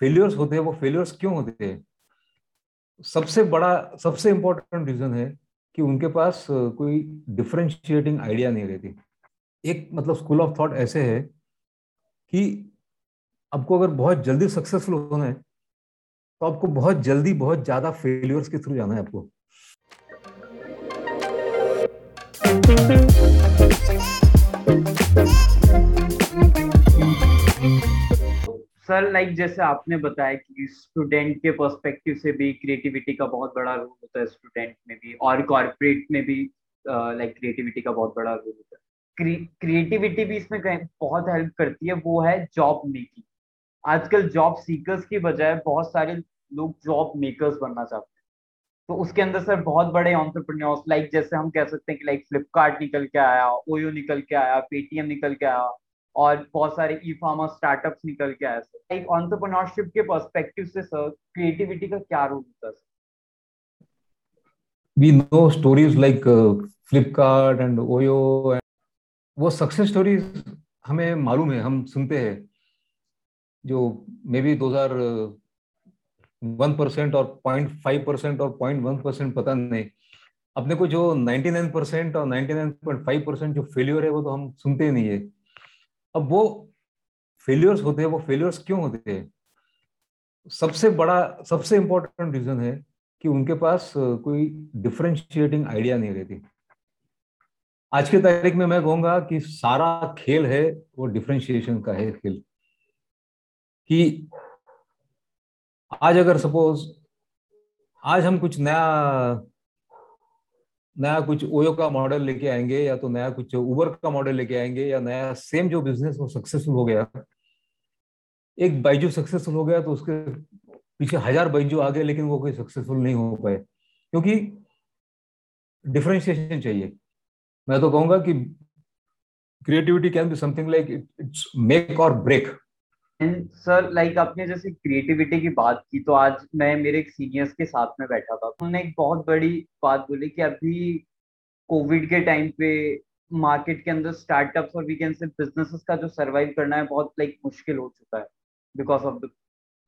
Failures होते हैं, वो फेलियर्स क्यों होते हैं? सबसे बड़ा, सबसे इंपॉर्टेंट रीजन है कि उनके पास कोई डिफरेंशिएटिंग आइडिया नहीं रहती। एक मतलब स्कूल ऑफ़ थॉट ऐसे है कि आपको अगर बहुत जल्दी सक्सेसफुल होना है तो आपको बहुत जल्दी बहुत ज़्यादा फेलियर्स के थ्रू जाना है आपको। सर लाइक जैसे आपने बताया कि स्टूडेंट के पर्सपेक्टिव से भी क्रिएटिविटी का बहुत बड़ा रोल होता है स्टूडेंट में भी और कॉर्पोरेट में भी लाइक uh, क्रिएटिविटी like, का बहुत बड़ा रोल होता है। क्रिएटिविटी भी इसमें बहुत हेल्प करती है वो है जॉब मेकिंग आजकल जॉब सीकर्स की बजाय बहुत सारे लोग जॉब मेकर्स बनना चाहते हैं। तो उसके अंदर सर बहुत बड़े ऑन्टरप्रन्योर्स लाइक जैसे हम कह सकते हैं कि लाइक फ्लिपकार्ट निकल के आया ओयो निकल के आया पेटीएम निकल के आया और बहुत सारे ई फार्मा स्टार्टअप्स निकल के आए सर एक ऑन्टरप्रनोरशिप के पर्सपेक्टिव से सर क्रिएटिविटी का क्या रोल होता है we know stories like Flipkart and OYO वो सक्सेस स्टोरीज हमें मालूम है, हम सुनते हैं। जो मे बी दो हज़ार वन परसेंट और पॉइंट फाइव परसेंट और पॉइंट वन परसेंट पता नहीं। अपने को जो नाइन्टी नाइन परसेंट और ninety nine point five percent जो फेल्यूर है, वो तो हम सुनते नहीं है। अब वो फेलियर्स होते हैं, वो फेलियर्स क्यों होते हैं? सबसे बड़ा, सबसे इंपॉर्टेंट रीजन है कि उनके पास कोई डिफ्रेंशिएटिंग आइडिया नहीं रहती। आज की तारीख में मैं कहूँगा कि सारा खेल है, वो डिफ्रेंशिएशन का है खेल। कि आज अगर सपोज़ आज हम कुछ नया नया कुछ ओयो का मॉडल लेके आएँगे या तो नया कुछ उबर का मॉडल लेके आएँगे या नया सेम जो बिज़नेस वो सक्सेसफुल हो गया। एक बाइजू सक्सेसफुल हो गया तो उसके पीछे हज़ार बाइजू आ गए लेकिन वो कोई सक्सेसफुल नहीं हो पाए। क्योंकि डिफरेंशिएशन चाहिए। मैं तो कहूँगा कि creativity can be something like it's make और ब्रेक एंड सर लाइक आपने जैसे क्रिएटिविटी की बात की तो आज मैं मेरे एक सीनियर्स के साथ में बैठा था। उन्होंने एक बहुत बड़ी बात बोली कि अभी कोविड के टाइम पे मार्केट के अंदर स्टार्टअप्स और वी कैन से बिजनेसेस का जो सरवाइव करना है बहुत लाइक मुश्किल हो चुका है बिकॉज़ ऑफ़ द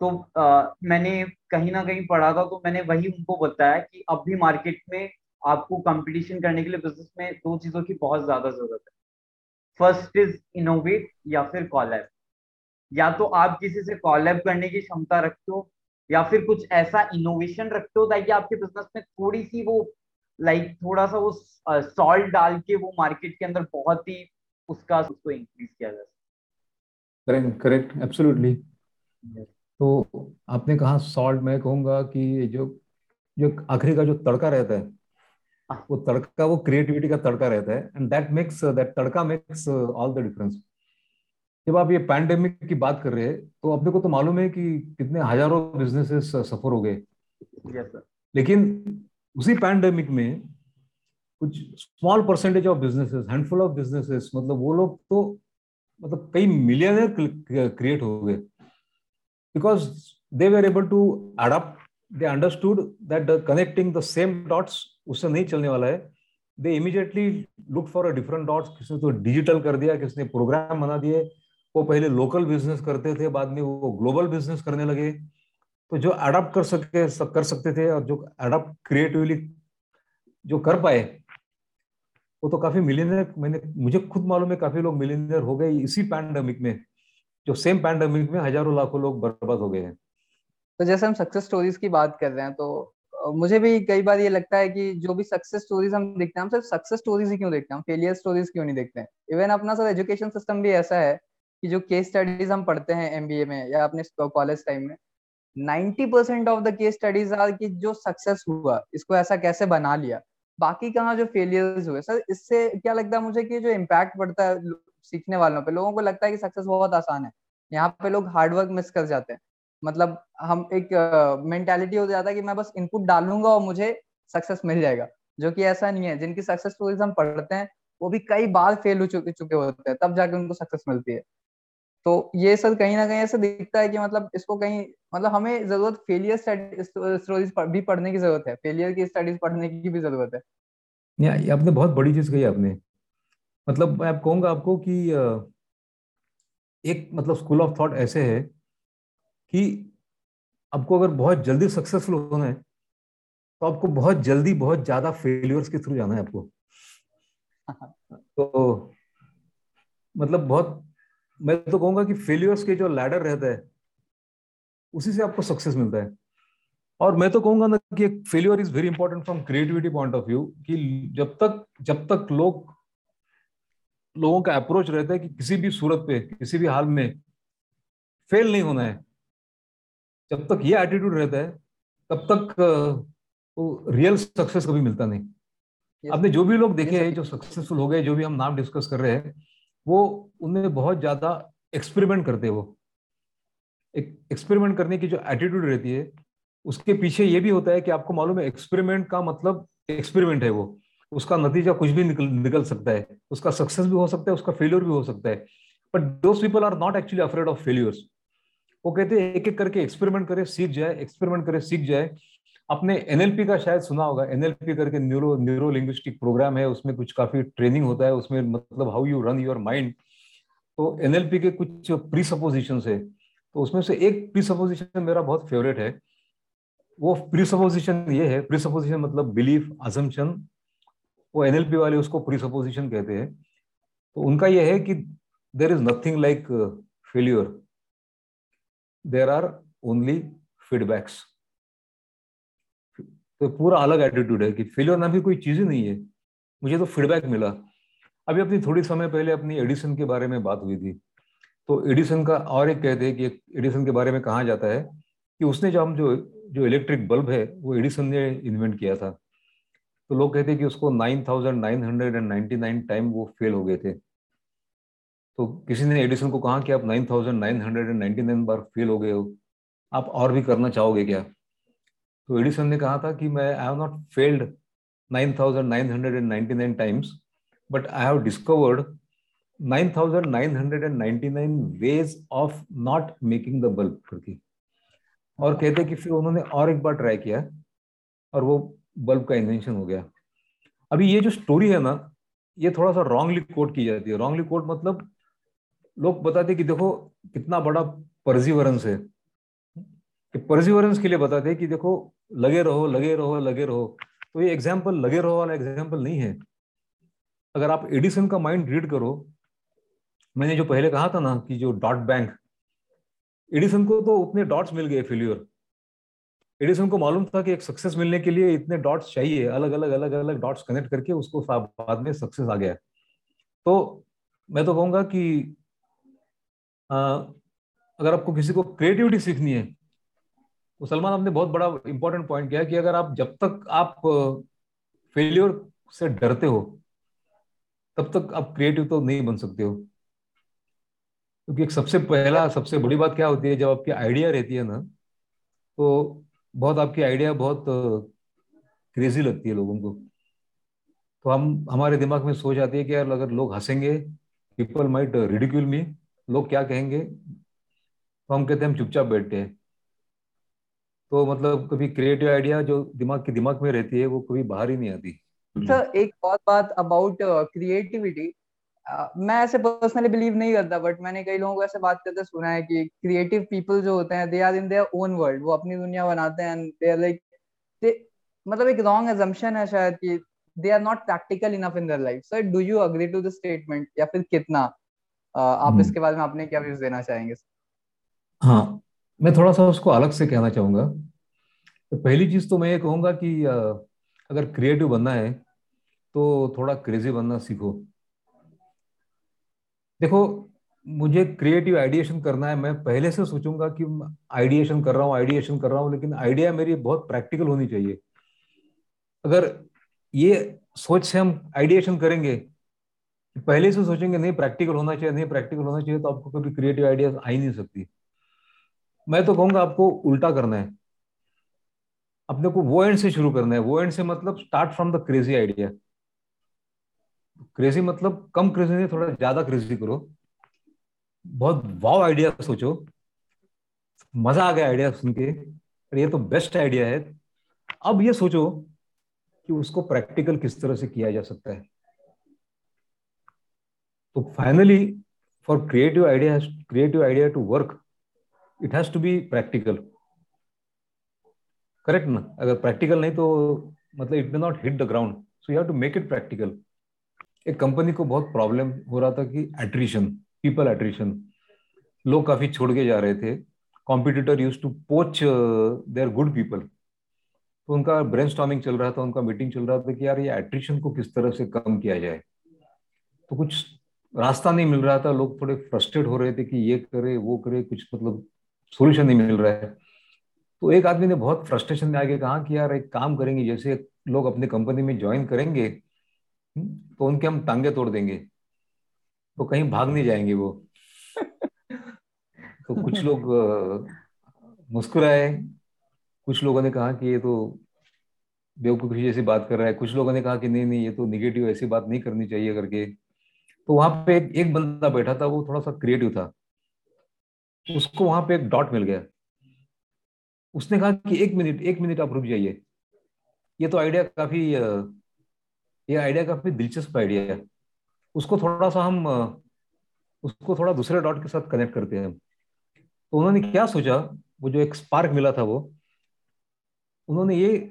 तो आ, मैंने कहीं ना कहीं पढ़ा था तो मैंने वही उनको बताया कि अब भी मार्केट में आपको कंपटीशन करने के लिए बिज़नेस में दो चीज़ों की बहुत ज़्यादा ज़रूरत है। फ़र्स्ट इज़ इनोवेट या फिर कॉलर या तो आप किसी से कॉलैब करने की क्षमता रखते हो या फिर कुछ ऐसा इनोवेशन रखते हो ताकि आपके बिज़नेस में थोड़ी सी वो लाइक थोड़ा सा वो सॉल्ट डाल के वो मार्केट के अंदर बहुत ही उसका उसको इंक्रीज किया जाए करेक्ट करेक्ट एब्सोल्युटली तो आपने कहा सॉल्ट मैं कहूँगा कि जो जो आखिरी का जो तड़का रहता है हाँ। वो तड़का वो क्रिएटिविटी का तड़का रहता है and that makes that tadka makes all the difference जब आप ये पैंडेमिक की बात कर रहे हैं तो अपने को तो मालूम है कि कितने हज़ारों बिजनेसेस सफ़र हो गए। Yes, लेकिन उसी पैंडेमिक में कुछ small percentage of businesses handful of businesses मतलब वो लोग तो मतलब कई मिलियनर क्रिएट हो गए। Because they were able to adapt they understood that connecting the same dots उससे नहीं चलने वाला है। They immediately look for a different dots किसने तो डिजिटल कर दिया किसने प्रोग्राम बना दिए। वो पहले लोकल बिज़नेस करते थे, बाद में वो ग्लोबल बिज़नेस करने लगे। तो जो अडप्ट कर सके, सब कर सकते थे और जो अडप्ट क्रिएटिवली जो कर पाए, वो तो काफ़ी मिलीनियर मैंने, मुझे खुद मालूम है काफ़ी लोग मिलीनियर हो गए इसी पैंडमिक में, जो सेम पैंडमिक में हज़ारों लाखों लोग बर्बाद हो गए हैं। तो जैसे हम सक्सेस स्टोरीज की बात कर रहे हैं तो मुझे भी कई बार ये लगता है कि जो भी सक्सेस स्टोरीज हम देखते हैं, हम सिर्फ़ सक्सेस स्टोरीज ही क्यों देखते हैं? हम फेलियर स्टोरीज क्यों नहीं देखते हैं? इवन अपना सर एजुकेशन सिस्टम भी ऐसा है कि जो केस स्टडीज़ हम पढ़ते हैं एमबीए में या अपने कॉलेज टाइम में ninety percent of the case studies are कि जो सक्सेस हुआ इसको ऐसा कैसे बना लिया? बाकी कहाँ जो फेलियर्स हुए? सर इससे क्या लगता है मुझे कि जो इम्पैक्ट पड़ता है सीखने वालों पे? लोगों को लगता है कि सक्सेस बहुत आसान है। यहाँ पे लोग हार्डवर्क मिस कर जाते हैं। मतलब हम एक मेंटालिटी uh, हो जाता है कि मैं बस इनपुट डालूँगा और मुझे सक्सेस मिल जाएगा जो कि ऐसा नहीं है। जिनकी सक्सेस स्टोरीज हम पढ़ते हैं वो भी कई बार फेल हो चुके चुके होते हैं तब जाके उनको सक्सेस मिलती है। तो ये सर कहीं ना कहीं ऐसे दिखता है कि मतलब इसको कहीं मतलब हमें ज़रूरत फेलियर स्टोरीज भी पढ़ने की ज़रूरत है फेलियर की स्टडीज़ पढ़ने की भी ज़रूरत है। ये आपने बहुत बड़ी चीज़ कही आपने। मतलब मैं आप कहूँगा आपको कि एक मतलब स्कूल ऑफ़ थॉट ऐसे है कि आपको अगर बहुत जल्दी सक्सेसफुल होना है तो आपको बहुत जल्दी बहुत ज़्यादा फेलियर्स के थ्रू जाना है आपको। तो मतलब बहुत मैं तो कहूँगा कि फेलियर्स के जो लैडर रहता है उसी से आपको सक्सेस मिलता है। और मैं तो कहूँगा ना कि failure is very important from creativity point of view कि जब तक जब तक लोग लोगों का अप्रोच रहता है कि किसी भी सूरत पे किसी भी हाल में फेल नहीं होना है जब तक ये एटीट्यूड रहता है तब तक वो रियल सक्सेस कभी मिलता नहीं। आपने जो भी लोग देखे हैं जो सक्सेसफुल हो गए जो भी हम नाम डिस्कस कर रहे हैं वो उनमें बहुत ज़्यादा एक्सपेरिमेंट करते वो। एक एक्सपेरिमेंट करने की जो एटीट्यूड रहती है, उसके पीछे ये भी होता है कि आपको मालूम है एक्सपेरिमेंट का मतलब एक्सपेरिमेंट है वो। उसका नतीजा कुछ भी निकल निकल सकता है। उसका सक्सेस भी हो सकता है, उसका फेलियर भी हो सकता है। But those people are not actually afraid of failures वो कहते हैं एक एक करके एक्सपेरिमेंट करे, सीख जाए एक्सपेरिमेंट करे, सीख जाए। अपने एनएलपी का शायद सुना होगा। एनएलपी करके न्यूरो न्यूरो लिंग्विस्टिक प्रोग्राम है, उसमें कुछ काफ़ी ट्रेनिंग होता है, उसमें मतलब how you run your mind तो एनएलपी के कुछ प्री सपोजिशन है। तो उसमें से एक प्री सपोजिशन मेरा बहुत फेवरेट है। वो प्री सपोजिशन ये है प्री सपोजिशन मतलब बिलीफ असम्पशन वो एनएलपी वाले उसको प्री सपोजिशन कहते हैं। तो उनका ये है कि there is nothing like failure there are only feedbacks तो पूरा अलग एटीट्यूड है कि फेलियर नाम की कोई चीज़ ही नहीं है। मुझे तो फीडबैक मिला। अभी अपनी थोड़ी समय पहले अपनी एडिसन के बारे में बात हुई थी। तो एडिसन का और एक कहते हैं कि एडिसन के बारे में कहा जाता है कि उसने जो हम जो जो इलेक्ट्रिक बल्ब है, वो एडिसन ने इन्वेंट किया था। तो लोग कहते हैं कि उसको 9999 टाइम वो फेल हो गए थे। तो किसी ने एडिसन को कहा कि आप 9999 बार फेल हो गए हो। आप और भी करना चाहोगे क्या? तो एडिसन ने कहा था कि मैं I have not failed 9999 times but I have discovered 9999 ways of not making the bulb करके और कहते कि फिर उन्होंने और एक बार ट्राई किया और वो बल्ब का इन्वेंशन हो गया। अभी ये जो स्टोरी है ना, ये थोड़ा सा रॉन्गली कोट की जाती है। रॉन्गली कोट मतलब लोग बताते कि देखो कितना बड़ा परजीवरेंस है। कि परजीवरेंस के लिए बताते कि देखो लगे रहो लगे रहो लगे रहो। तो ये एग्ज़ाम्पल लगे रहो वाला एग्ज़ाम्पल नहीं है। अगर आप एडिसन का माइंड रीड करो मैंने जो पहले कहा था ना कि जो डॉट बैंक एडिसन को तो उतने डॉट्स मिल गए फेल्यूर एडिसन को मालूम था कि एक सक्सेस मिलने के लिए इतने डॉट्स चाहिए अलग अलग अलग अलग डॉट्स कनेक्ट करके उसको बाद में सक्सेस आ गया। तो मैं तो कहूँगा कि आ, अगर आपको किसी को क्रिएटिविटी सीखनी है तो सलमान आपने बहुत बड़ा इंपॉर्टेंट पॉइंट किया कि अगर आप जब तक आप फेलियर से डरते हो, तब तक आप क्रिएटिव तो नहीं बन सकते हो। क्योंकि एक सबसे पहला, सबसे बड़ी बात क्या होती है, जब आपकी आइडिया रहती है ना तो बहुत आपकी आइडिया बहुत क्रेजी लगती है लोगों को। तो हम, हमारे दिमाग में सोच आती है कि यार अगर लोग हंसेंगे पीपल माइट रिडिक्यूल मी लोग क्या कहेंगे? तो हम कहते हैं हम चुपचाप बैठते हैं। तो मतलब कभी क्रिएटिव आइडिया जो दिमाग के दिमाग में रहती है वो कभी बाहर ही नहीं आती। सर एक और बात अबाउट क्रिएटिविटी मैं ऐसे पर्सनली बिलीव नहीं करता बट मैंने कई लोगों को ऐसे बात करते सुना है कि क्रिएटिव पीपल जो होते हैं they are in their own world वो अपनी दुनिया बनाते हैं एंड दे आर लाइक मतलब एक रॉन्ग एजम्पशन है शायद कि they are not practical enough in their life sir do you agree to the statement या फिर कितना? आप हम्म। इसके बारे में आपने क्या व्यूज़ देना चाहेंगे हाँ मैं थोड़ा सा उसको अलग से कहना चाहूँगा। तो पहली चीज़ तो मैं ये कहूँगा कि अगर क्रिएटिव बनना है तो थोड़ा क्रेजी बनना सीखो। देखो, मुझे क्रिएटिव आइडिएशन करना है, मैं पहले से सोचूँगा कि आइडिएशन कर रहा हूँ आइडिएशन कर रहा हूँ, लेकिन आइडिया मेरी बहुत प्रैक्टिकल होनी चाहिए। अगर ये सोच से हम आइडिएशन करेंगे, पहले से सोचेंगे, नहीं प्रैक्टिकल होना चाहिए, नहीं प्रैक्टिकल होना चाहिए तो आपको कभी क्रिएटिव आइडिया आ ही नहीं सकती। मैं तो कहूँगा आपको उल्टा करना है। अपने को वो एंड से शुरू करना है। वो एंड से मतलब start from the crazy idea crazy मतलब कम क्रेजी नहीं, थोड़ा ज़्यादा क्रेजी करो। बहुत वाव आइडिया सोचो। मज़ा आ गया आइडिया सुन के। ये तो बेस्ट आइडिया है। अब ये सोचो कि उसको प्रैक्टिकल किस तरह से किया जा सकता है। तो finally for creative idea creative idea to work it has to be practical. Correct ना अगर प्रैक्टिकल नहीं तो मतलब it may not hit the ground so you have to make it practical एक कंपनी को बहुत प्रॉब्लम हो रहा था कि एट्रीशन पीपल एट्रीशन लोग काफ़ी छोड़ के जा रहे थे. Competitor use to poach their good people तो उनका ब्रेन चल रहा था, उनका मीटिंग चल रहा था कि यार ये एट्रीशन को किस तरह से कम किया जाए। तो कुछ रास्ता नहीं मिल रहा था। लोग थोड़े फ्रस्ट्रेट हो रहे थे कि ये करे, वो करे, कुछ मतलब सोल्यूशन नहीं मिल रहा है। तो एक आदमी ने बहुत फ्रस्ट्रेशन में आगे कहा कि यार एक काम करेंगे जैसे लोग अपने कंपनी में ज्वाइन करेंगे हम्म, तो उनके हम टांगे तोड़ देंगे। तो कहीं भाग नहीं जाएँगे वो। तो कुछ लोग मुस्कुराए। कुछ लोगों ने कहा कि ये तो बेवकूफ़ी जैसी बात कर रहा है। कुछ लोगों ने कहा कि नहीं नहीं ये तो निगेटिव ऐसी बात नहीं करनी चाहिए करके। तो वहाँ पे एक, एक बंदा बैठा था वो थोड़ा सा क्रिएटिव था। उसको वहाँ पे एक डॉट मिल गया। उसने कहा कि एक मिनट एक मिनट आप रुक जाइए। ये तो आइडिया काफ़ी, ये आइडिया काफ़ी दिलचस्प आइडिया है। उसको थोड़ा सा हम, उसको थोड़ा दूसरे डॉट के साथ कनेक्ट करते हैं तो उन्होंने क्या सोचा? वो जो एक स्पार्क मिला था वो, उन्होंने ये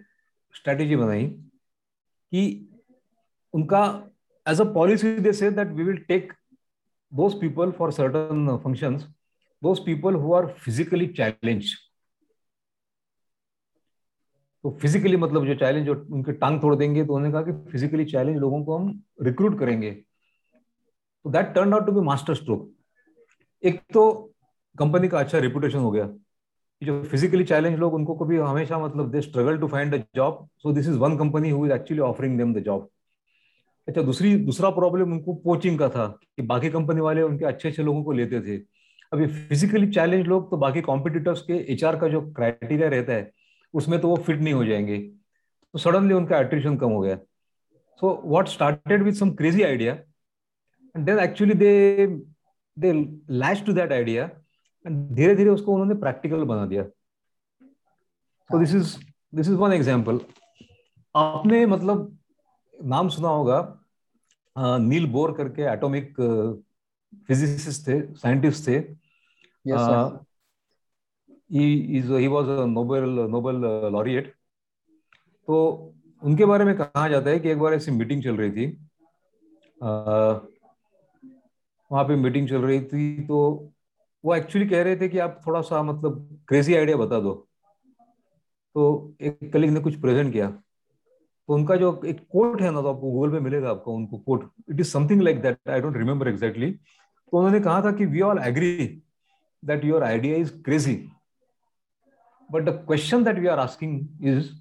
स्ट्रेटेजी बनाई कि उनका as a policy they say that we will take those people for certain functions those people who are physically challenged. तो फिजिकली मतलब जो चैलेंज जो उनके टांग तोड़ देंगे तो उन्होंने कहा कि फिजिकली चैलेंज लोगों को हम रिक्रूट करेंगे। तो that turn out to be master stroke एक तो कंपनी का अच्छा रिपुटेशन हो गया जो फिजिकली चैलेंज लोग, उनको कभी हमेशा मतलब they struggle to find a job so this is one company who is actually offering them the job अच्छा दूसरी, दूसरा प्रॉब्लम उनको कोचिंग का था कि बाकी कंपनी वाले उनके अच्छे अच्छे लोगों को लेते थे। अभी फिजिकली चैलेंज लोग तो बाकी कॉम्पिटिटर्स के एच का जो क्राइटेरिया रहता है, उसमें तो वो फिट नहीं हो जाएँगे। तो सडनली उनका एट्रिशन कम हो गया। So what started with some crazy idea and then actually they they lash to that idea धीरे धीरे उसको उन्होंने प्रैक्टिकल बना दिया। तो this is this is one example आपने मतलब नाम सुना होगा नील बोर करके एटॉमिक फिजिसिस्ट थे साइंटिस्ट थे he was Nobel Nobel laureate तो उनके बारे में कहा जाता है कि एक बार ऐसी मीटिंग चल रही थी uh, वहाँ पे मीटिंग चल रही थी तो वो एक्चुअली कह रहे थे कि आप थोड़ा सा मतलब क्रेजी आइडिया बता दो। तो एक कलीग ने कुछ प्रेजेंट किया। तो उनका जो एक कोट है ना तो आपको गूगल पे मिलेगा आपको उनको quote it is something like that I don't remember exactly तो उन्होंने कहा था कि we all agree that your idea is crazy but the question that we are asking is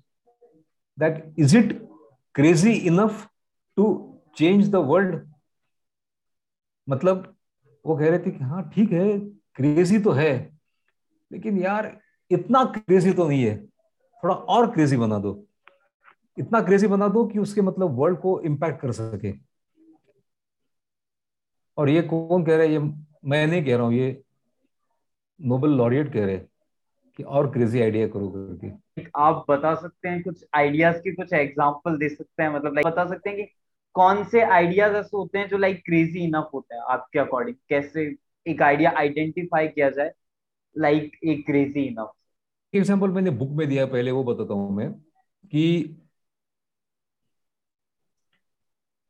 that is it crazy enough to change the world मतलब वो कह रहे थे कि हाँ ठीक है क्रेजी तो है, लेकिन यार इतना क्रेजी तो नहीं है। थोड़ा और क्रेजी बना दो। इतना क्रेजी बना दो कि उसके मतलब वर्ल्ड को इम्पैक्ट कर सके। और ये कौन कह रहा है? ये मैं नहीं कह रहा हूँ ये नोबेल लॉरियट कह रहे कि और क्रेजी आइडिया करो करके। आप बता सकते हैं कुछ आइडियाज़ के कुछ एग्जांपल दे सकते हैं? मतलब लाइक बता सकते हैं कि कौन से आइडियाज़ ऐसे होते हैं जो लाइक क्रेजी इनफ होता है आपके अकॉर्डिंग कैसे एक आइडिया आइडेंटिफाई किया जाए लाइक एक क्रेजी इनफ एग्जांपल मैंने बुक में दिया पहले वो बताता हूँ मैं कि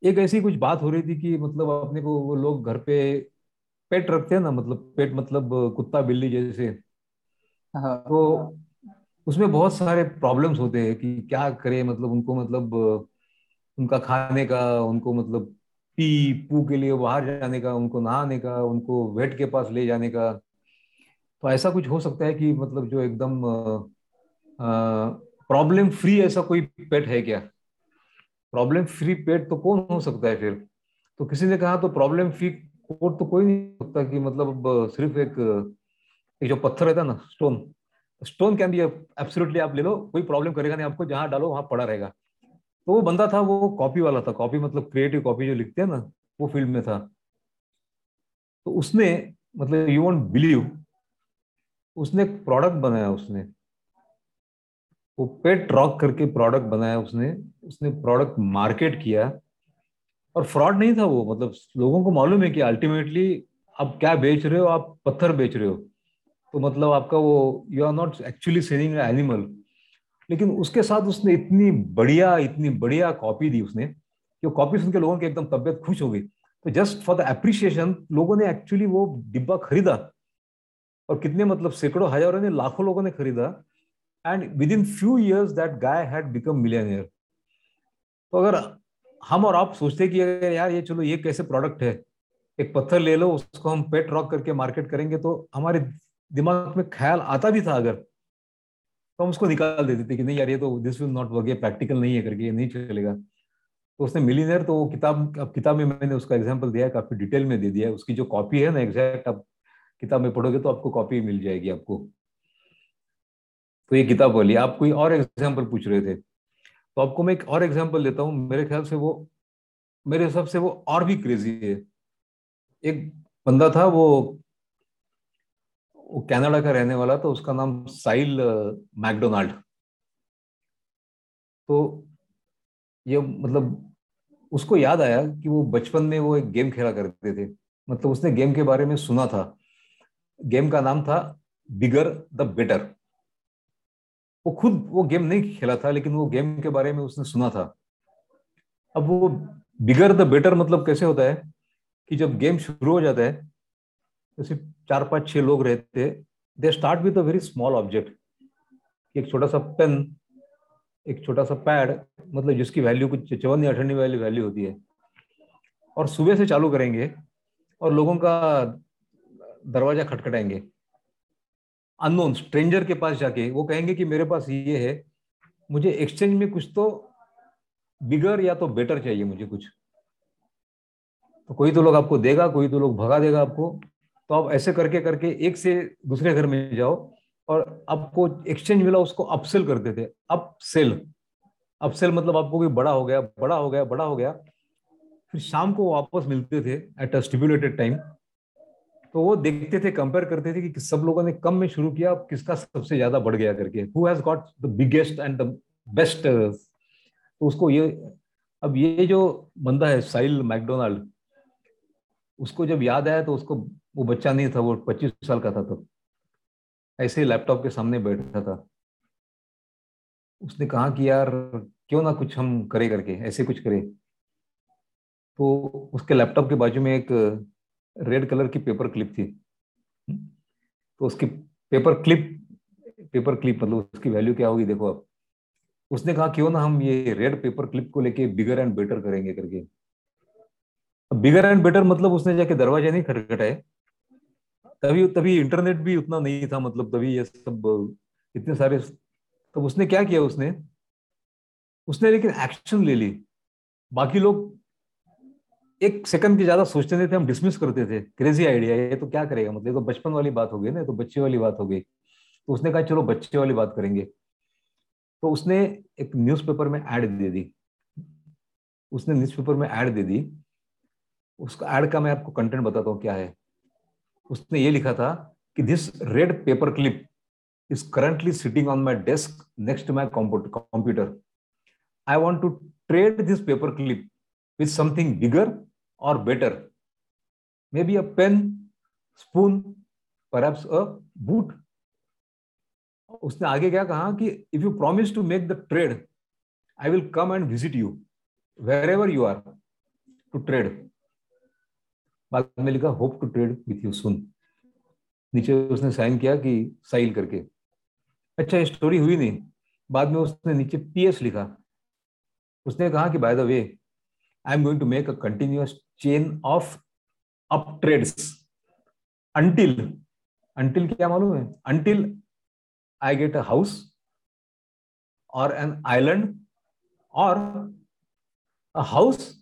एक ऐसी कुछ बात हो रही थी कि मतलब अपने को वो लोग घर पे पेट रखते हैं ना मतलब पेट मतलब कुत्ता बिल्ली जैसे। हाँ। तो उसमें बहुत सारे प्रॉब्लम्स होते हैं कि क्या करे मतलब उनको मतलब उनका खाने का उनको मतलब पी पू के लिए बाहर जाने का उनको नहाने का उनको वेट के पास ले जाने का। तो ऐसा कुछ हो सकता है कि मतलब जो एकदम प्रॉब्लम फ्री ऐसा कोई पेट है क्या? प्रॉब्लम फ्री पेट तो कौन हो सकता है फिर? तो किसी ने कहा तो प्रॉब्लम फ्री कोट तो कोई नहीं सकता कि मतलब सिर्फ़ एक एक जो पत्थर रहता है ना stone stone can be absolutely आप ले लो, कोई प्रॉब्लम करेगा नहीं आपको, जहाँ डालो वहाँ पड़ा रहेगा। तो वो बंदा था, वो कॉपी वाला था कॉपी मतलब क्रिएटिव कॉपी जो लिखते हैं ना, वो फ़ील्ड में था। तो उसने मतलब यू वॉन्ट बिलीव उसने एक प्रोडक्ट बनाया उसने। वो पेट रॉक करके प्रोडक्ट बनाया उसने। उसने प्रोडक्ट मार्केट किया और फ्रॉड नहीं था वो मतलब लोगों को मालूम है कि अल्टीमेटली आप क्या बेच रहे हो, आप पत्थर बेच रहे हो। तो मतलब आपका वो you are not actually selling animal लेकिन उसके साथ उसने इतनी बढ़िया इतनी बढ़िया कॉपी दी उसने कि कॉपी सुन के लोगों की एकदम तबियत खुश हो गई। तो जस्ट फॉर द अप्रिशिएशन लोगों ने एक्चुअली वो डिब्बा खरीदा और कितने मतलब सैकड़ों, हज़ारों ने लाखों लोगों ने खरीदा। And within few years that guy had become millionaire तो अगर हम और आप सोचते कि अगर यार ये चलो ये कैसे प्रोडक्ट है, एक पत्थर ले लो, उसको हम पेट रॉक करके मार्केट करेंगे तो हमारे दिमाग में ख्याल आता भी था अगर। तो हम उसको निकाल देते थे कि नहीं यार, ये तो दिस विल नॉट वर्क ये प्रैक्टिकल नहीं है करके, ये नहीं चलेगा। तो उसने मिलीनियर तो वो किताब, अब किताब में मैंने उसका एग्ज़ाम्पल दिया है, काफ़ी डिटेल में दे दिया है। उसकी जो कॉपी है ना एग्जैक्ट आप किताब में पढ़ोगे तो आपको कॉपी मिल जाएगी आपको। तो ये किताब वाली, आप कोई और एग्ज़ाम्पल पूछ रहे थे। तो आपको मैं एक और एग्ज़ाम्पल देता हूँ। मेरे ख्याल से वो, मेरे हिसाब से वो और भी क्रेजी है। एक बंदा था, वो वो कनाडा का रहने वाला था, उसका नाम साइल मैकडोनाल्ड। तो ये मतलब उसको याद आया कि वो बचपन में वो एक गेम खेला करते थे। मतलब उसने गेम के बारे में सुना था। गेम का नाम था बिगर द बेटर। वो खुद वो गेम नहीं खेला था, लेकिन वो गेम के बारे में उसने सुना था। अब वो बिगर द बेटर मतलब कैसे होता है कि जब गेम शुरू हो जाता है, जैसे चार पाँच छह लोग रहते they start with a very small object एक छोटा सा पेन एक छोटा सा पैड मतलब जिसकी वैल्यू कुछ चौवन या अठन्नी वाली वैल्यू होती है। और सुबह से चालू करेंगे और लोगों का दरवाज़ा खटखटाएँगे। अननोन, स्ट्रेंजर के पास जाके वो कहेंगे कि मेरे पास ये है, मुझे एक्सचेंज में कुछ तो बिगर या तो बेटर चाहिए मुझे कुछ। तो कोई तो लोग आपको देगा, कोई तो लोग भगा देगा आपको। तो आप ऐसे करके करके एक से दूसरे घर में जाओ और आपको एक्सचेंज मिला, उसको अपसेल करते थे अपसेल अपसेल मतलब आपको कोई बड़ा हो गया, बड़ा हो गया, बड़ा हो गया। फिर शाम को वापस मिलते थे एट अ टाइम तो वो देखते थे कंपेयर करते थे कि सब लोगों ने कम में शुरू किया, किसका सबसे ज़्यादा बढ़ गया करके। Who has got the biggest and the best तो उसको ये, अब ये जो बंदा है साइल मैकडोनाल्ड, उसको जब याद आया तो उसको, वो बच्चा नहीं था, वो पच्चीस साल का था तब। तो। ऐसे ही लैपटॉप के सामने बैठा था। उसने कहा कि यार, क्यों ना कुछ हम करे करके, ऐसे कुछ करे। तो उसके लैपटॉप के बाजू में एक रेड कलर की पेपर क्लिप थी। तो उसकी पेपर क्लिप पेपर क्लिप मतलब उसकी वैल्यू क्या होगी देखो आप। उसने कहा, क्यों ना हम ये रेड पेपर क्लिप को लेके बिगर एंड बेटर करेंगे करके। बिगर एंड बेटर मतलब उसने जाके दरवाज़ा नहीं खटखटाए। तभी तभी इंटरनेट भी उतना नहीं था मतलब तभी ये सब, इतने सारे तब उसने क्या किया उसने? उसने लेकिन एक्शन ले ली। बाकी लोग एक सेकंड की ज़्यादा सोचते नहीं थे, हम डिसमिस करते थे। क्रेजी आइडिया ये तो क्या करेगा? मतलब तो बचपन वाली बात हो गई ना तो बच्चे वाली बात हो गई। तो उसने कहा, चलो, बच्चे वाली बात करेंगे। तो उसने एक न्यूज़पेपर में ऐड दे दी। उसने न्यूज़पेपर में ऐड दे दी। उसका ऐड का मैं आपको कंटेंट बताता हूँ क्या है। उसने ये लिखा था कि this red paper clip is currently sitting on my desk next to my computer I want to trade this paper clip something bigger और better maybe a pen spoon पर अ बूट उसने आगे क्या कहा कि if you promise to make the trade I will come and visit you wherever you are to trade बाद में लिखा hope to trade with you soon नीचे उसने साइन किया कि साइल करके. अच्छा ये स्टोरी हुई नहीं। बाद में उसने नीचे पीएस लिखा। उसने कहा कि by the way am going to make a continuous chain of up trades until until क्या मालूम है? Until I get a house और एन आइलैंड और a house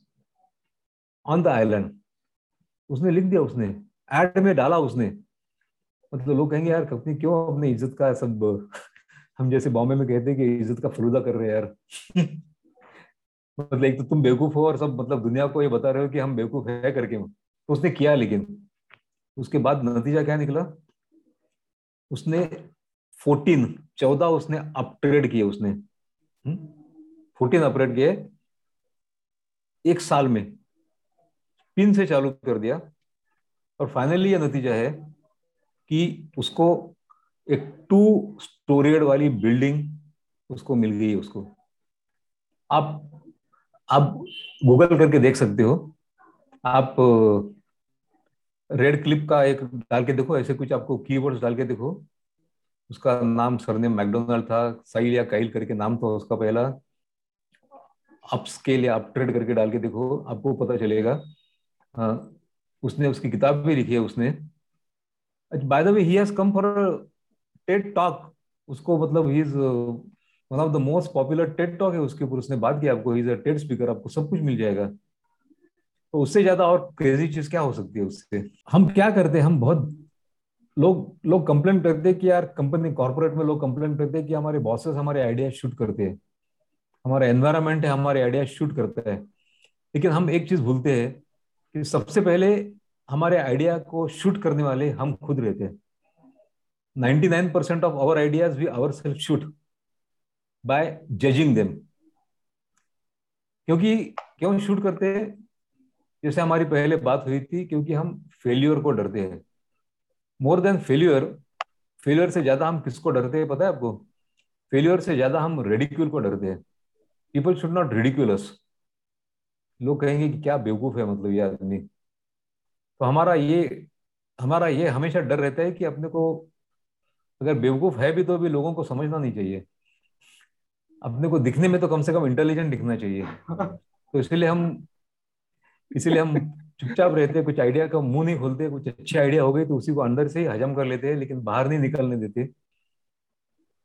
on the island उसने लिख दिया उसने। एड में डाला उसने। मतलब लोग कहेंगे, यार, कंपनी क्यों अपनी इज़्ज़त का सब, हम जैसे बॉम्बे में कहते हैं कि इज़्ज़त का फलूदा कर रहे हैं यार। मतलब एक तो तुम बेवकूफ़ हो और सब मतलब दुनिया को ये बता रहे हो कि हम बेवकूफ़ है करके। तो उसने किया लेकिन, उसके बाद नतीजा क्या निकला? उसने फोर्टीन, चौदह उसने अपग्रेड किए उसने। फोर्टीन हम्म? अपग्रेड किए, एक साल में। पिन से चालू कर दिया। और फाइनली यह नतीजा है कि उसको एक टू स्टोरेड वाली बिल्डिंग उसको मिल गई उसको। आप आप गूगल करके देख सकते हो। आप रेड क्लिप का एक डाल के देखो ऐसे कुछ आपको कीवर्ड्स डाल के देखो। उसका नाम सरनेम मैकडोनल्ड था साइल या काइल करके नाम था उसका पहला। अप स्केल या अप ट्रेड करके डाल के देखो आपको पता चलेगा। आ, उसने उसकी किताब भी लिखी है उसने। By the way he has come for TED talk उसको मतलब he is one of the most popular TED talk है, उसके ऊपर उसने बात की, आपको इज़ अ टेड स्पीकर आपको सब कुछ मिल जाएगा। तो उससे ज़्यादा और क्रेजी चीज़ क्या हो सकती है उससे? हम क्या करते हैं? हम बहुत लोग लोग कंप्लेन करते हैं कि यार कंपनी कॉर्पोरेट में लोग कंप्लेन करते हैं कि हमारे बॉसेस हमारे आइडिया शूट करते हैं। हमारा एनवायरमेंट है, हमारे आइडिया शूट करता है। लेकिन हम एक चीज़ भूलते हैं कि सबसे पहले हमारे आइडिया को शूट करने वाले हम खुद रहते हैं। 99% of our ideas we our self shoot by judging them क्योंकि क्यों शूट करते हैं? जैसे हमारी पहले बात हुई थी, क्योंकि हम फेल्यूर को डरते हैं। मोर देन फेल्यूर फेल्यूर से ज़्यादा हम किसको डरते हैं, पता है आपको? फेल्यूर से ज़्यादा हम रेडिक्यूल को डरते हैं। पीपल शुड नॉट रेडिक्यूलस लोग कहेंगे कि क्या बेवकूफ़ है मतलब ये आदमी। तो हमारा ये हमारा ये हमेशा डर रहता है कि अपने को अगर बेवकूफ़ है भी तो भी लोगों को समझना नहीं चाहिए। अपने को दिखने में तो कम से कम इंटेलिजेंट दिखना चाहिए। तो इसलिए हम, इसीलिए हम चुपचाप रहते हैं कुछ आइडिया का मुँह नहीं खोलते, कुछ अच्छे आइडिया हो गए तो उसी को अंदर से ही हजम कर लेते हैं, लेकिन बाहर नहीं निकलने देते।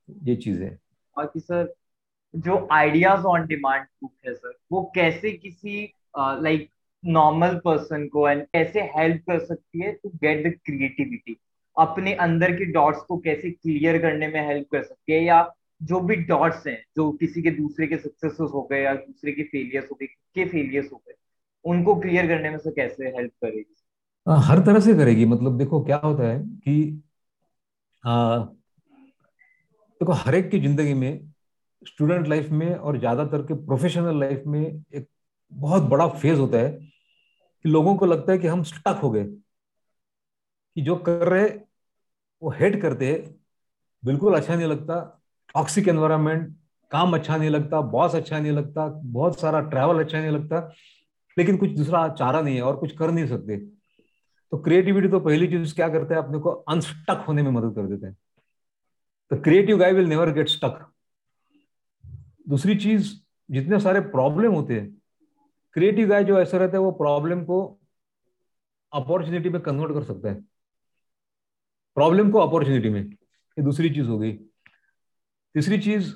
ये चीज़। है बाकी सर, जो आइडियाज़ ऑन डिमांड बुक है सर, वो कैसे किसी लाइक नॉर्मल पर्सन को एंड कैसे हेल्प कर सकती है टू गेट द क्रिएटिविटी अपने अंदर के डॉट्स को कैसे क्लियर करने में हेल्प कर सकती है या जो भी डॉट्स हैं जो किसी के दूसरे के सक्सेसेस हो गए या दूसरे के फेलियर्स हो गए के फेलियर्स हो गए उनको क्लियर करने में से कैसे हेल्प करेगी? हर तरह से करेगी। मतलब देखो क्या होता है कि आ, देखो हर एक की ज़िंदगी में स्टूडेंट लाइफ में और ज़्यादातर के प्रोफेशनल लाइफ में एक बहुत बड़ा फ़ेज़ होता है कि लोगों को लगता है कि हम स्टक हो गए कि जो कर रहे वो हेट करते बिल्कुल अच्छा नहीं लगता। टॉक्सिक एनवायरनमेंट काम अच्छा नहीं लगता बॉस अच्छा नहीं लगता, बहुत सारा ट्रैवल अच्छा नहीं लगता, लेकिन कुछ दूसरा चारा नहीं है और कुछ कर नहीं सकते। तो क्रिएटिविटी तो पहली चीज़ क्या करता है? अपने को अनस्टक होने में मदद कर देते हैं। तो creative guy will never get stuck दूसरी चीज़, जितने सारे प्रॉब्लम होते हैं क्रिएटिव गाय जो ऐसा रहता है, वो प्रॉब्लम को अपॉर्चुनिटी में कन्वर्ट कर सकता है। प्रॉब्लम को अपॉर्चुनिटी में, ये दूसरी चीज़ हो गई। तीसरी चीज़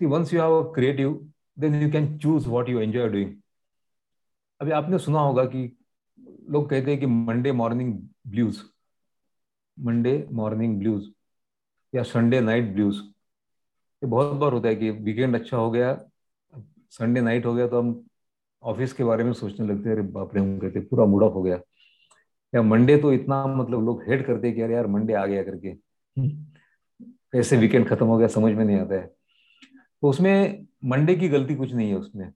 see once you have creative then you can choose what you enjoy doing अभी आपने सुना होगा कि लोग कहते हैं कि Monday morning blues Monday morning blues या संडे नाइट ब्लूज ये बहुत बार होता है कि वीकेंड अच्छा हो गया संडे नाइट हो गया तो हम ऑफ़िस के बारे में सोचने लगते हैं, अरे बाप रे, हम कहते पूरा मूड ऑफ़ हो गया। या मंडे तो इतना मतलब लोग हेट करते कि अरे यार मंडे आ गया करके। कैसे वीकेंड खत्म हो गया, समझ में नहीं आता है। तो उसमें मंडे की गलती कुछ नहीं है उसमें।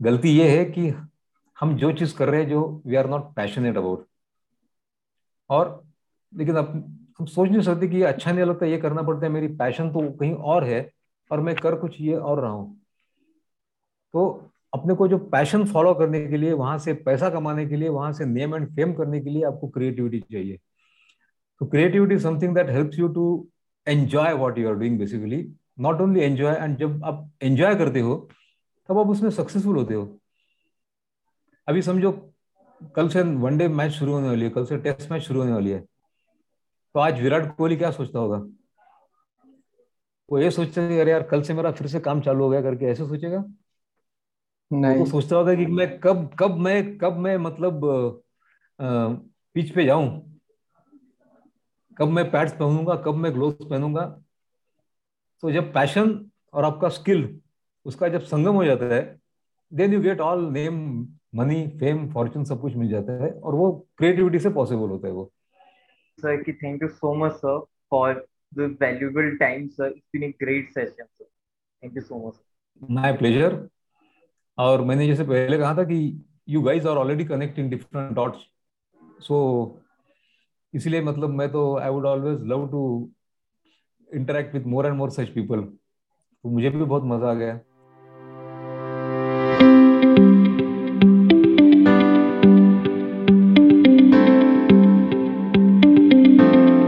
गलती ये है कि हम जो चीज़ कर रहे हैं, जो we are not passionate about और लेकिन अब हम सोच नहीं सकते कि अच्छा नहीं लगता, ये करना पड़ता है, मेरी पैशन तो कहीं और है, और मैं कर कुछ ये और रहा हूँ। तो अपने को जो पैशन फॉलो करने के लिए, वहाँ से पैसा कमाने के लिए, वहाँ से नेम एंड फेम करने के लिए आपको क्रिएटिविटी चाहिए। तो creativity something that helps you to enjoy what you are doing basically not only enjoy and जब आप एंजॉय करते हो तब आप उसमें सक्सेसफुल होते हो। अभी समझो कल से वनडे मैच शुरू होने वाली है कल से टेस्ट मैच शुरू होने वाली है। तो आज विराट कोहली क्या सोचता होगा? वो ये सोचता है अरे यार कल से मेरा फिर से काम चालू हो गया करके ऐसे सोचेगा? नहीं। तो सोचता होगा कि मैं कब कब मैं कब मैं मतलब पिच पे जाऊँ। कब मैं पैड्स पहनूँगा कब मैं ग्लोव्स पहनूँगा। तो जब पैशन और आपका स्किल उसका जब संगम हो जाता है then you get all name money fame fortune सब कुछ मिल जाता है और वो क्रिएटिविटी से पॉसिबल होता है वो। सर की thank you so much sir for the valuable time sir it's been a great session sir thank you so much my pleasure और मैंने जैसे पहले कहा था कि you guys are already connecting different dots so इसलिए मतलब मैं तो I would always love to interact with more and more such people तो मुझे भी बहुत मज़ा आ गया।